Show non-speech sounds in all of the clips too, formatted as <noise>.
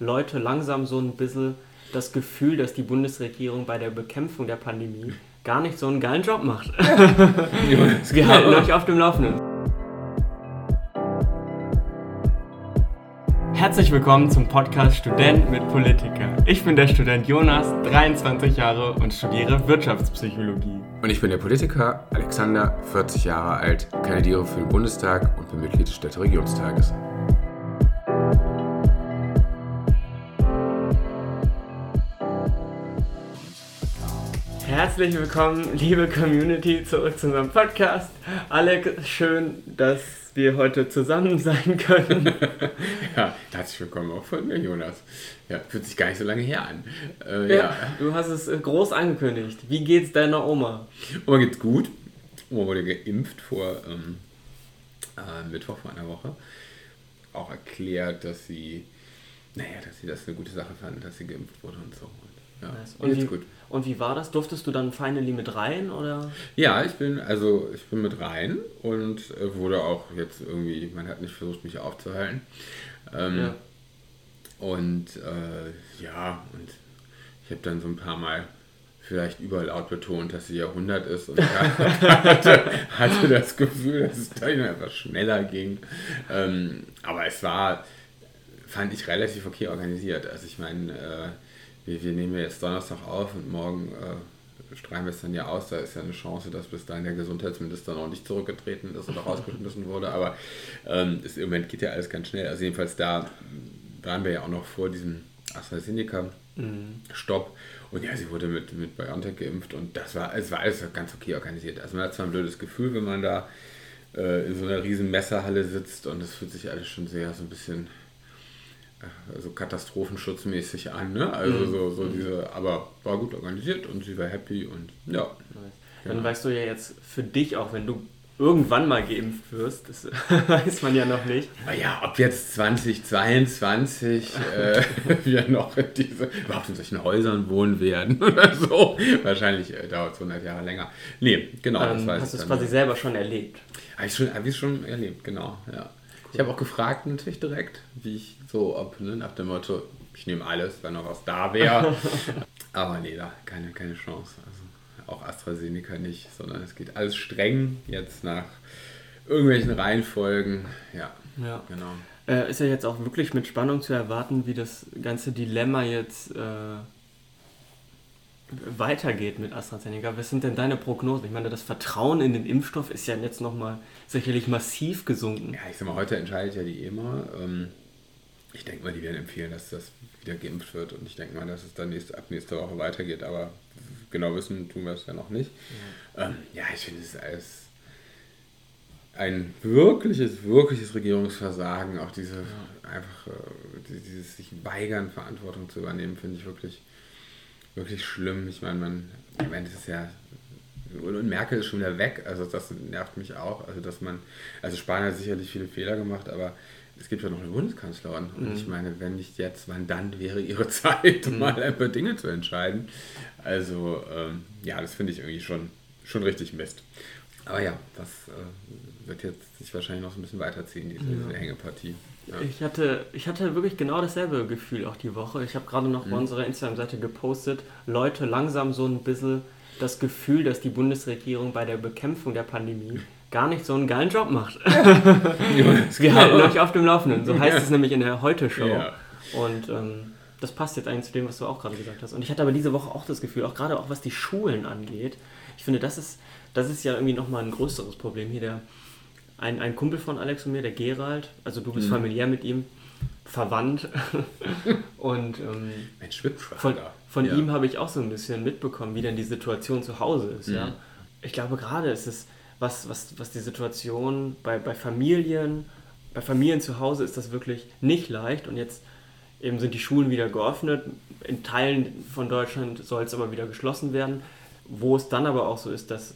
Leute langsam so ein bisschen das Gefühl, dass die Bundesregierung bei der Bekämpfung der Pandemie gar nicht so einen geilen Job macht. <laughs> Wir halten euch auf dem Laufenden. Herzlich willkommen zum Podcast Student mit Politiker. Ich bin der Student Jonas, 23 Jahre und studiere Wirtschaftspsychologie. Und ich bin der Politiker Alexander, 40 Jahre alt, kandidiere für den Bundestag und bin Mitglied des Städteregionstages. Herzlich willkommen, liebe Community, zurück zu unserem Podcast. Alex, schön, dass wir heute zusammen sein können. <laughs> ja, herzlich willkommen auch von mir, Jonas. Ja, fühlt sich gar nicht so lange her an. Äh, ja, ja, Du hast es äh, groß angekündigt. Wie geht's deiner Oma? Oma geht's gut. Oma wurde geimpft vor ähm, äh, Mittwoch vor einer Woche. Auch erklärt, dass sie, naja, dass sie das eine gute Sache fand, dass sie geimpft wurde und so. Und, ja, nice. und wie, gut. Und wie war das? Durftest du dann finally mit rein oder? Ja, ich bin also ich bin mit rein und äh, wurde auch jetzt irgendwie, man hat nicht versucht mich aufzuhalten. Ähm, ja. Und äh, ja, und ich habe dann so ein paar Mal vielleicht überlaut betont, dass sie Jahrhundert ist und <laughs> hatte, hatte das Gefühl, dass es da einfach schneller ging. Ähm, aber es war, fand ich relativ okay organisiert. Also ich meine, äh, wir, wir nehmen ja jetzt Donnerstag auf und morgen äh, strahlen wir es dann ja aus. Da ist ja eine Chance, dass bis dahin der Gesundheitsminister noch nicht zurückgetreten ist oder rausgeschmissen wurde. Aber ähm, ist, im Moment geht ja alles ganz schnell. Also jedenfalls da waren wir ja auch noch vor diesem AstraZeneca-Stopp. Und ja, sie wurde mit, mit BioNTech geimpft und das war, es war alles ganz okay organisiert. Also man hat zwar ein blödes Gefühl, wenn man da äh, in so einer riesen Messerhalle sitzt und es fühlt sich alles schon sehr so ein bisschen also katastrophenschutzmäßig an, ne? Also mhm. so, so mhm. diese, aber war gut organisiert und sie war happy und ja. Nice. Dann genau. weißt du ja jetzt für dich auch, wenn du irgendwann mal geimpft wirst, das <laughs> weiß man ja noch nicht. Ja, ob jetzt 2022 <laughs> äh, wir noch in diese, überhaupt in solchen Häusern wohnen werden <laughs> oder so. Wahrscheinlich äh, dauert es 100 Jahre länger. Nee, genau, ähm, das weiß Hast du es quasi selber schon erlebt? Habe ich schon, hab ich schon erlebt, genau, ja. Ich habe auch gefragt natürlich direkt, wie ich so, ob, ne, nach dem Motto, ich nehme alles, wenn noch was da wäre. <laughs> Aber nee, da keine, keine Chance. Also auch AstraZeneca nicht, sondern es geht alles streng jetzt nach irgendwelchen Reihenfolgen. Ja, ja. genau. Äh, ist ja jetzt auch wirklich mit Spannung zu erwarten, wie das ganze Dilemma jetzt äh, weitergeht mit AstraZeneca. Was sind denn deine Prognosen? Ich meine, das Vertrauen in den Impfstoff ist ja jetzt nochmal sicherlich massiv gesunken. Ja, ich sag mal, heute entscheidet ja die EMA. Ähm, ich denke mal, die werden empfehlen, dass das wieder geimpft wird und ich denke mal, dass es dann nächste, ab nächster Woche weitergeht, aber genau wissen tun wir es ja noch nicht. Ja, ähm, ja ich finde, es ist alles ein wirkliches, wirkliches Regierungsversagen. Auch diese ja. einfach äh, dieses sich weigern, Verantwortung zu übernehmen, finde ich wirklich wirklich schlimm. Ich meine, man, ich meine, das ist ja. Und Merkel ist schon wieder weg, also das nervt mich auch. Also, dass man, also Spanien hat sicherlich viele Fehler gemacht, aber es gibt ja noch eine Bundeskanzlerin. Und mhm. ich meine, wenn nicht jetzt, wann dann wäre ihre <laughs> Zeit, mhm. mal ein paar Dinge zu entscheiden. Also, ähm, ja, das finde ich irgendwie schon, schon richtig Mist. Aber ja, das äh, wird jetzt sich wahrscheinlich noch so ein bisschen weiterziehen, diese, ja. diese Hängepartie. Ja. Ich, hatte, ich hatte wirklich genau dasselbe Gefühl auch die Woche. Ich habe gerade noch mhm. bei unserer Instagram-Seite gepostet, Leute langsam so ein bisschen das Gefühl, dass die Bundesregierung bei der Bekämpfung der Pandemie gar nicht so einen geilen Job macht. <laughs> Wir halten euch auf dem Laufenden. So heißt ja. es nämlich in der Heute-Show. Ja. Und ähm, das passt jetzt eigentlich zu dem, was du auch gerade gesagt hast. Und ich hatte aber diese Woche auch das Gefühl, auch gerade auch was die Schulen angeht, ich finde, das ist, das ist ja irgendwie nochmal ein größeres Problem hier. Der, ein, ein Kumpel von Alex und mir, der Gerald, also du bist mhm. familiär mit ihm, verwandt. <laughs> und ähm, Mensch, von, von ja. ihm habe ich auch so ein bisschen mitbekommen, wie denn die Situation zu Hause ist. Mhm. Ja? Ich glaube, gerade ist es, was, was, was die Situation bei, bei Familien, bei Familien zu Hause ist das wirklich nicht leicht. Und jetzt eben sind die Schulen wieder geöffnet. In Teilen von Deutschland soll es aber wieder geschlossen werden. Wo es dann aber auch so ist, dass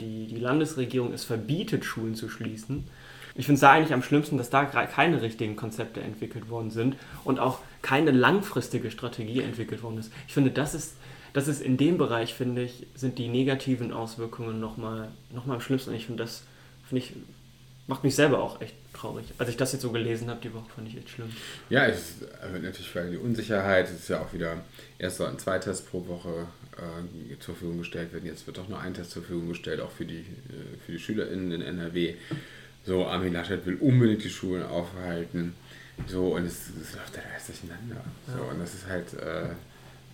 die, die Landesregierung es verbietet, Schulen zu schließen. Ich finde es da eigentlich am schlimmsten, dass da keine richtigen Konzepte entwickelt worden sind und auch keine langfristige Strategie entwickelt worden ist. Ich finde, das ist, das ist in dem Bereich, finde ich, sind die negativen Auswirkungen nochmal noch mal am schlimmsten. Ich finde, das finde ich macht mich selber auch echt traurig. Als ich das jetzt so gelesen habe, die Woche, fand ich echt schlimm. Ja, es ist natürlich weil die Unsicherheit. Es ist ja auch wieder erst so ein Zweitest pro Woche äh, zur Verfügung gestellt werden. Jetzt wird doch nur ein Test zur Verfügung gestellt, auch für die, äh, für die SchülerInnen in NRW. So, Armin Laschet will unbedingt die Schulen aufhalten. So, und es, es läuft da alles durcheinander. So, ja. und das ist halt, äh,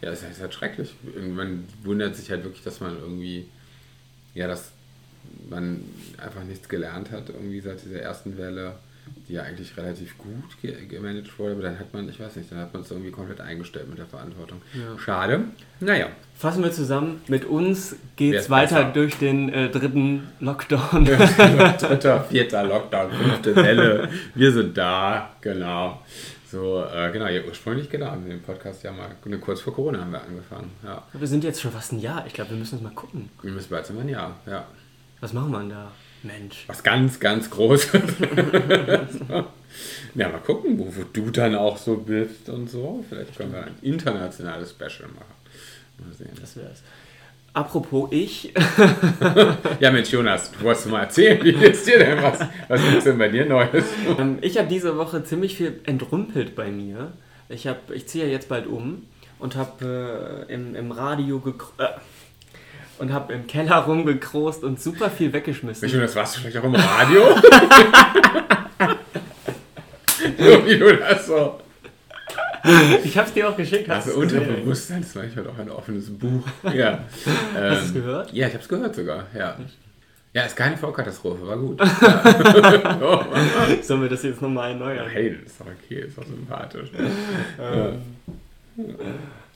ja, es ist halt schrecklich. Man wundert sich halt wirklich, dass man irgendwie, ja, dass man einfach nichts gelernt hat, irgendwie seit dieser ersten Welle die ja eigentlich relativ gut gemanagt wurde, aber dann hat man, ich weiß nicht, dann hat man es irgendwie komplett eingestellt mit der Verantwortung. Ja. Schade. Naja. Fassen wir zusammen, mit uns geht es weiter besser? durch den äh, dritten Lockdown. <laughs> Dritter, vierter Lockdown, fünfte Welle. Wir sind da, genau. So, äh, genau, ja, ursprünglich genau, mit dem Podcast ja mal kurz vor Corona haben wir angefangen. Ja. Wir sind jetzt schon fast ein Jahr. Ich glaube, wir müssen uns mal gucken. Wir müssen bald ein Jahr, ja. Was machen wir denn da? Mensch. Was ganz, ganz Großes. <laughs> ja, mal gucken, wo, wo, du dann auch so bist und so. Vielleicht können wir ein internationales Special machen. Mal sehen. Das wär's. Apropos ich. <laughs> ja, Mensch, Jonas, du wolltest mal erzählen, wie ist dir denn was? Was ist denn bei dir Neues? Ähm, ich habe diese Woche ziemlich viel entrümpelt bei mir. Ich, ich ziehe ja jetzt bald um und habe äh, im, im Radio äh, und habe im Keller rumgekrost und super viel weggeschmissen. Mensch, das warst du vielleicht auch im Radio? so wie du das so. Ich hab's dir auch geschickt. Also Unterbewusstsein ist manchmal doch ein offenes Buch. Ja. <laughs> Hast du es ähm, gehört? Ja, ich hab's gehört sogar. Ja. Ja, ist keine Vollkatastrophe, war gut. <laughs> Ja. oh, <laughs> Sollen wir das jetzt nochmal erneuern? Hey, das ist doch okay, ist doch sympathisch. Ähm. Ja.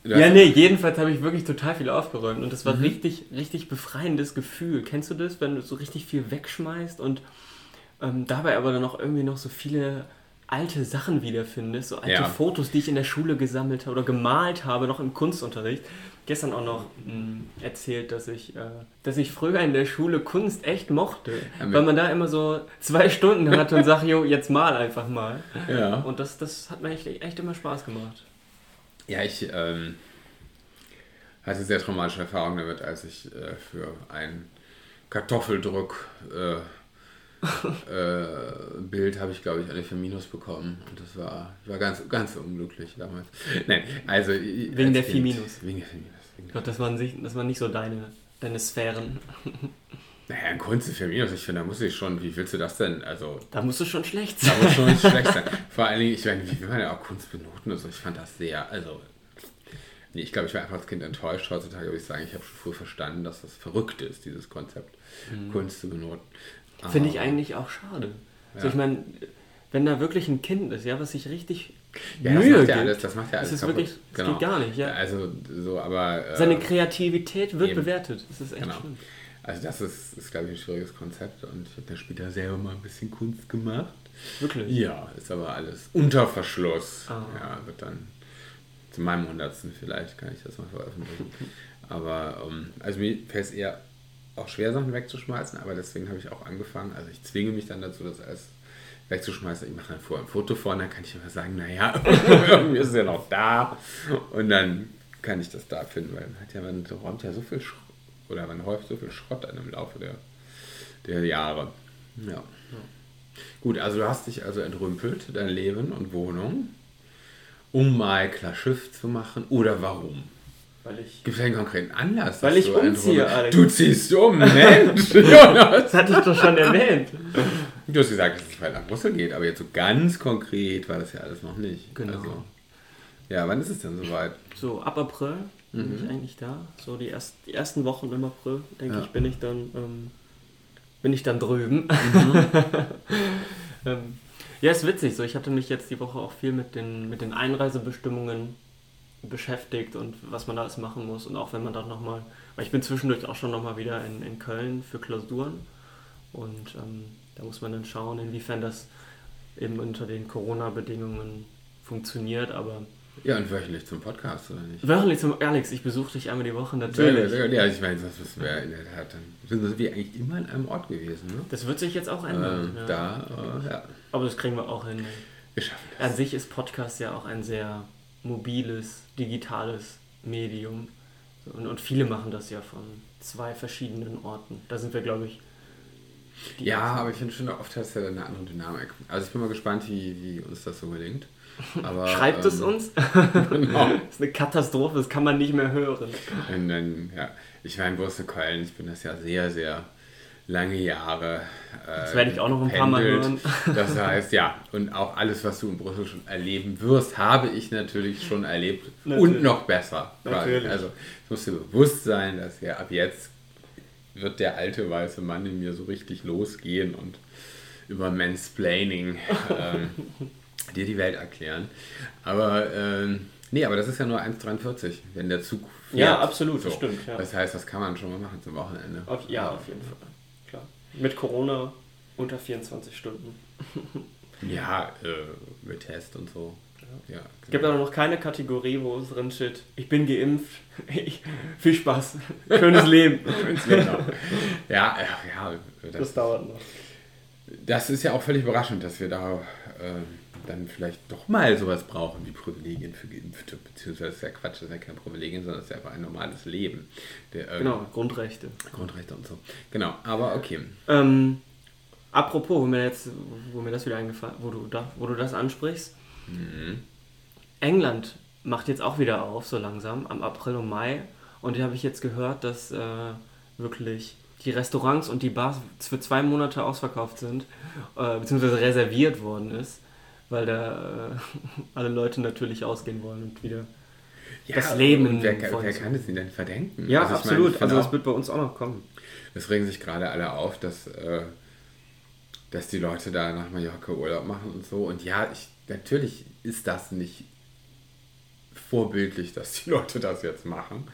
Ja, nee, jedenfalls habe ich wirklich total viel aufgeräumt und das war mhm. richtig, richtig befreiendes Gefühl. Kennst du das, wenn du so richtig viel wegschmeißt und ähm, dabei aber dann auch irgendwie noch so viele alte Sachen wiederfindest, so alte ja. Fotos, die ich in der Schule gesammelt habe oder gemalt habe, noch im Kunstunterricht. Gestern auch noch mh, hm, erzählt, dass ich, äh, dass ich früher in der Schule Kunst echt mochte, ja, weil man da immer so zwei Stunden hatte und sagt, jo, jetzt mal einfach mal. Ja. Und das, das hat mir echt, echt immer Spaß gemacht. Ja, ich ähm, hatte sehr traumatische Erfahrungen damit, als ich äh, für einen Kartoffeldruck äh, <laughs> äh, Bild habe ich, glaube ich, eine für Minus bekommen. Und das war, ich war ganz, ganz unglücklich damals. Nein, also. Wegen der 4 Minus. Wegen der 4 Minus. Gott, das waren, nicht, das waren nicht so deine, deine Sphären. <laughs> Naja, ein Kunst ist für Minus. Ich finde, da muss ich schon, wie willst du das denn? Also. Da musst du schon schlecht sein. Da muss schon schlecht sein. <laughs> Vor allen Dingen, ich meine, wie will man ja auch Kunst benoten? Also, ich fand das sehr, also. Nee, ich glaube, ich war einfach als Kind enttäuscht. Heutzutage würde ich sagen, ich habe schon früh verstanden, dass das verrückt ist, dieses Konzept, mhm. Kunst zu benoten. Finde ich eigentlich auch schade. Ja. Also ich meine, wenn da wirklich ein Kind ist, ja, was sich richtig ja, Mühe das macht ja alles, das macht ja alles. Das ist wirklich, das genau. geht gar nicht, ja. Also so, aber seine Kreativität wird eben. bewertet. Das ist echt genau. schlimm. Also das ist, ist glaube ich, ein schwieriges Konzept und ich habe dann später selber mal ein bisschen Kunst gemacht. Wirklich? Ja, ist aber alles unter Verschluss. Ah. Ja, wird dann zu meinem Hundertsten vielleicht kann ich das mal veröffentlichen. <laughs> aber um, ähm, also mir fällt es eher auch schwer, Sachen wegzuschmeißen, aber deswegen habe ich auch angefangen. Also ich zwinge mich dann dazu, das alles wegzuschmeißen. Ich mache dann vorher ein Foto vor und dann kann ich immer sagen, naja, <laughs> irgendwie ist es ja noch da. Und dann kann ich das da finden, weil man hat ja, man räumt ja so viel Schrott, oder man häuft so viel Schrott an im Laufe der, der Jahre. Ja. ja. Gut, also du hast dich also entrümpelt, dein Leben und Wohnung, um mal klar Schiff zu machen oder warum? Weil ich. Gibt es einen konkreten Anlass? Weil ich umziehe, Alex. Du ziehst um, Mensch! <laughs> das hatte ich doch schon erwähnt. Du hast gesagt, dass es bald nach Brüssel geht, aber jetzt so ganz konkret war das ja alles noch nicht. Genau. Also, ja, wann ist es denn soweit? So, ab April mhm. bin ich eigentlich da. So die, erst, die ersten Wochen im April, denke ja. ich, bin ich dann, ähm, bin ich dann drüben. Mhm. <laughs> ähm, ja, ist witzig. So, ich hatte mich jetzt die Woche auch viel mit den, mit den Einreisebestimmungen beschäftigt und was man da alles machen muss. Und auch wenn man dann nochmal, weil ich bin zwischendurch auch schon nochmal wieder in, in Köln für Klausuren. Und ähm, da muss man dann schauen, inwiefern das eben unter den Corona-Bedingungen funktioniert. Aber ja, und wöchentlich zum Podcast, oder nicht? Wöchentlich zum Alex, ich besuche dich einmal die Woche natürlich. Ja, ja, ich meine, was, was wäre in der Tat dann. Sind wir eigentlich immer an einem Ort gewesen, ne? Das wird sich jetzt auch ändern. Ähm, ja. Da, äh, ja. Aber das kriegen wir auch hin. Wir schaffen das. An sich ist Podcast ja auch ein sehr mobiles, digitales Medium. Und, und viele machen das ja von zwei verschiedenen Orten. Da sind wir, glaube ich, Ja, aber ich finde schon, oft hast du eine andere Dynamik. Also ich bin mal gespannt, wie, wie uns das so gelingt. Aber, Schreibt ähm, es uns. <laughs> genau. Das ist eine Katastrophe, das kann man nicht mehr hören. Und dann, ja, ich war in Brüssel Köln, ich bin das ja sehr, sehr lange Jahre. Äh, das werde ich auch noch ein pendelt. paar Mal hören. <laughs> Das heißt, ja, und auch alles, was du in Brüssel schon erleben wirst, habe ich natürlich schon erlebt natürlich. und noch besser. Natürlich. Also es muss dir bewusst sein, dass ja ab jetzt wird der alte weiße Mann in mir so richtig losgehen und über Mansplaining <laughs> ähm, dir die Welt erklären. Aber ähm, nee, aber das ist ja nur 1,43, wenn der Zug fährt. Ja, absolut, so. das stimmt. Ja. Das heißt, das kann man schon mal machen zum Wochenende. Auf, ja, auf jeden Fall. Klar. Mit Corona unter 24 Stunden. <laughs> ja, äh, mit Test und so. Ja, genau. Es gibt aber noch keine Kategorie, wo es drin steht, ich bin geimpft, <laughs> ich, viel Spaß, schönes Leben. <laughs> ja, ja, ja. Das, das, dauert noch. Das ist ja auch völlig überraschend, dass wir da äh, dann vielleicht doch mal sowas brauchen wie Privilegien für Geimpfte, beziehungsweise ist ja Quatsch, das ist ja kein Privilegien, sondern es ist ja einfach ein normales Leben. Der, äh, genau, Grundrechte. Grundrechte und so. Genau, aber okay. Ähm, apropos, wo mir jetzt, wo mir das wieder eingefallen, wo du da, wo du das ansprichst, mhm. England macht jetzt auch wieder auf, so langsam, am April und Mai. Und hier habe ich jetzt gehört, dass äh, wirklich die Restaurants und die Bars für zwei Monate ausverkauft sind, äh, beziehungsweise reserviert worden ist, weil da äh, <laughs> alle Leute natürlich ausgehen wollen und wieder ja, das Leben in wer, wer kann es ihnen denn verdenken? Ja, also absolut. Meine, also das wird bei uns auch noch kommen. Es regen sich gerade alle auf, dass, äh, dass die Leute da nach Mallorca Urlaub machen und so. Und ja, ich, natürlich ist das nicht vorbildlich, dass die <laughs> Leute das jetzt machen.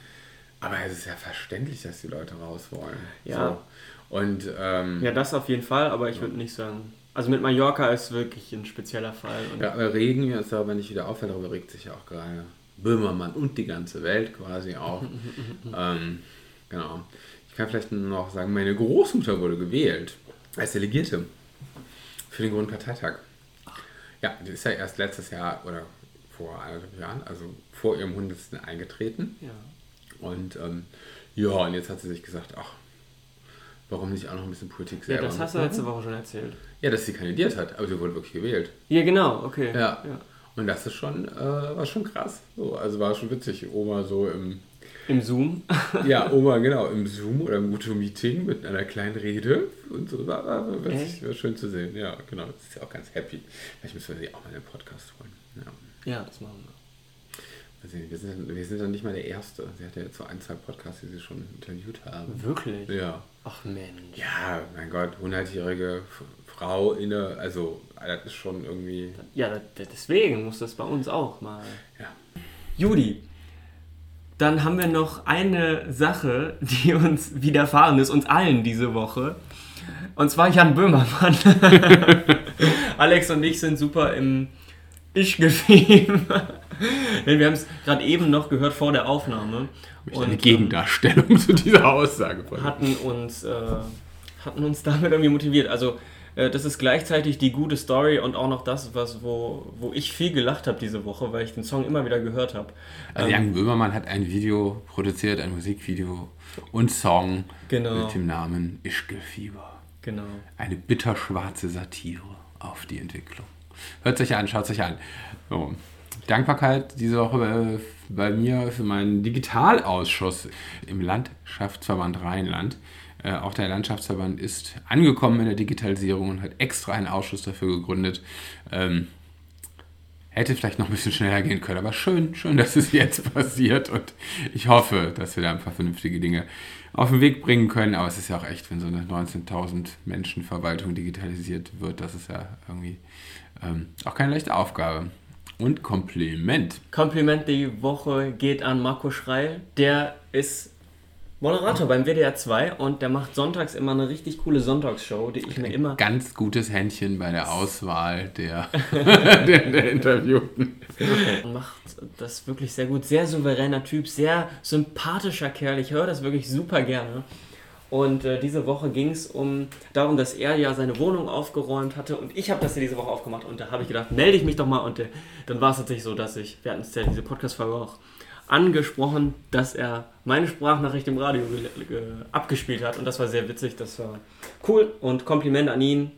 Aber es ist ja verständlich, dass die Leute raus wollen. Ja. So. Und, ähm, ja, das auf jeden Fall, aber ich würde nicht sagen. Also mit Mallorca ist wirklich ein spezieller Fall. ja, aber Regen ist aber nicht wieder auffällt, darüber regt sich ja auch gerade Böhmermann und die ganze Welt quasi auch. <laughs> ähm, genau. Ich kann vielleicht noch sagen, meine Großmutter wurde gewählt als Delegierte für den Grundparteitag. Ja, die ist ja erst letztes Jahr oder vor eineinhalb Jahren, also vor ihrem 100. eingetreten. Ja. Und ähm, ja, und jetzt hat sie sich gesagt, ach, warum nicht auch noch ein bisschen Politik selber Ja, das hast du letzte Woche schon erzählt. Ja, dass sie kandidiert hat, aber sie wurde wirklich gewählt. Ja, genau, okay. Ja. ja. Und das ist schon, äh, war schon krass. So, also war schon witzig, Oma so im... Im Zoom? <laughs> ja, Oma, <laughs> genau, im Zoom oder im Meeting mit einer kleinen Rede und so. War, war, witzig, war schön zu sehen. Ja, genau. Das ist ja auch ganz happy. Vielleicht müssen wir sie auch mal in den Podcast holen. Ja, ja das machen wir. Also wir, sind, wir sind dann nicht mal der Erste. Sie hat ja jetzt so ein, zwei Podcasts, die sie schon interviewt haben. Wirklich? Ja. Ach Mensch. Ja, mein Gott, 100-jährige Frau inne, also das ist schon irgendwie. Ja, deswegen muss das bei uns auch mal. Ja. Judy, dann haben wir noch eine Sache, die uns widerfahren ist, uns allen diese Woche. Und zwar Jan Böhmermann. <laughs> Alex und ich sind super im Ich-Gefühl. Denn wir haben es gerade eben noch gehört vor der Aufnahme. Und eine Gegendarstellung ähm, <laughs> zu dieser Aussage von hatten uns, äh, hatten uns damit irgendwie motiviert. Also äh, das ist gleichzeitig die gute Story und auch noch das, was, wo, wo ich viel gelacht habe diese Woche, weil ich den Song immer wieder gehört habe. Also Jan ähm, Böhmermann hat ein Video produziert, ein Musikvideo und Song genau. mit dem Namen Ischgelfieber. Genau. Eine bitterschwarze Satire auf die Entwicklung. Hört sich an, schaut sich an. So. Dankbarkeit diese Woche bei, bei mir für meinen Digitalausschuss im Landschaftsverband Rheinland. Äh, auch der Landschaftsverband ist angekommen in der Digitalisierung und hat extra einen Ausschuss dafür gegründet. Ähm, hätte vielleicht noch ein bisschen schneller gehen können, aber schön, schön, dass es jetzt <laughs> passiert und ich hoffe, dass wir da ein paar vernünftige Dinge auf den Weg bringen können. Aber es ist ja auch echt, wenn so eine 19.000 Menschen Verwaltung digitalisiert wird, das ist ja irgendwie ähm, auch keine leichte Aufgabe. Und Kompliment. Kompliment die Woche geht an Marco Schreil. Der ist Moderator beim WDR 2 und der macht sonntags immer eine richtig coole Sonntagsshow, die ich mir immer. Ganz gutes Händchen bei der Auswahl der, <laughs> der, der Interviewten. Macht das wirklich sehr gut. Sehr souveräner Typ, sehr sympathischer Kerl. Ich höre das wirklich super gerne. Und äh, diese Woche ging es um darum, dass er ja seine Wohnung aufgeräumt hatte und ich habe das ja diese Woche aufgemacht und da habe ich gedacht, melde ich mich doch mal und äh, dann war es tatsächlich so, dass ich, wir hatten es ja diese Podcast-Folge auch angesprochen, dass er meine Sprachnachricht im Radio abgespielt hat und das war sehr witzig, das war cool und Kompliment an ihn,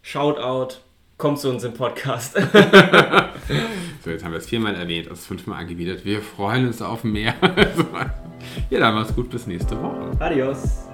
Shoutout, kommt zu uns im Podcast. <laughs> so, jetzt haben wir es viermal erwähnt, also fünfmal angewidert. Wir freuen uns auf mehr. <laughs> ja, dann mach's gut, bis nächste Woche. Adios.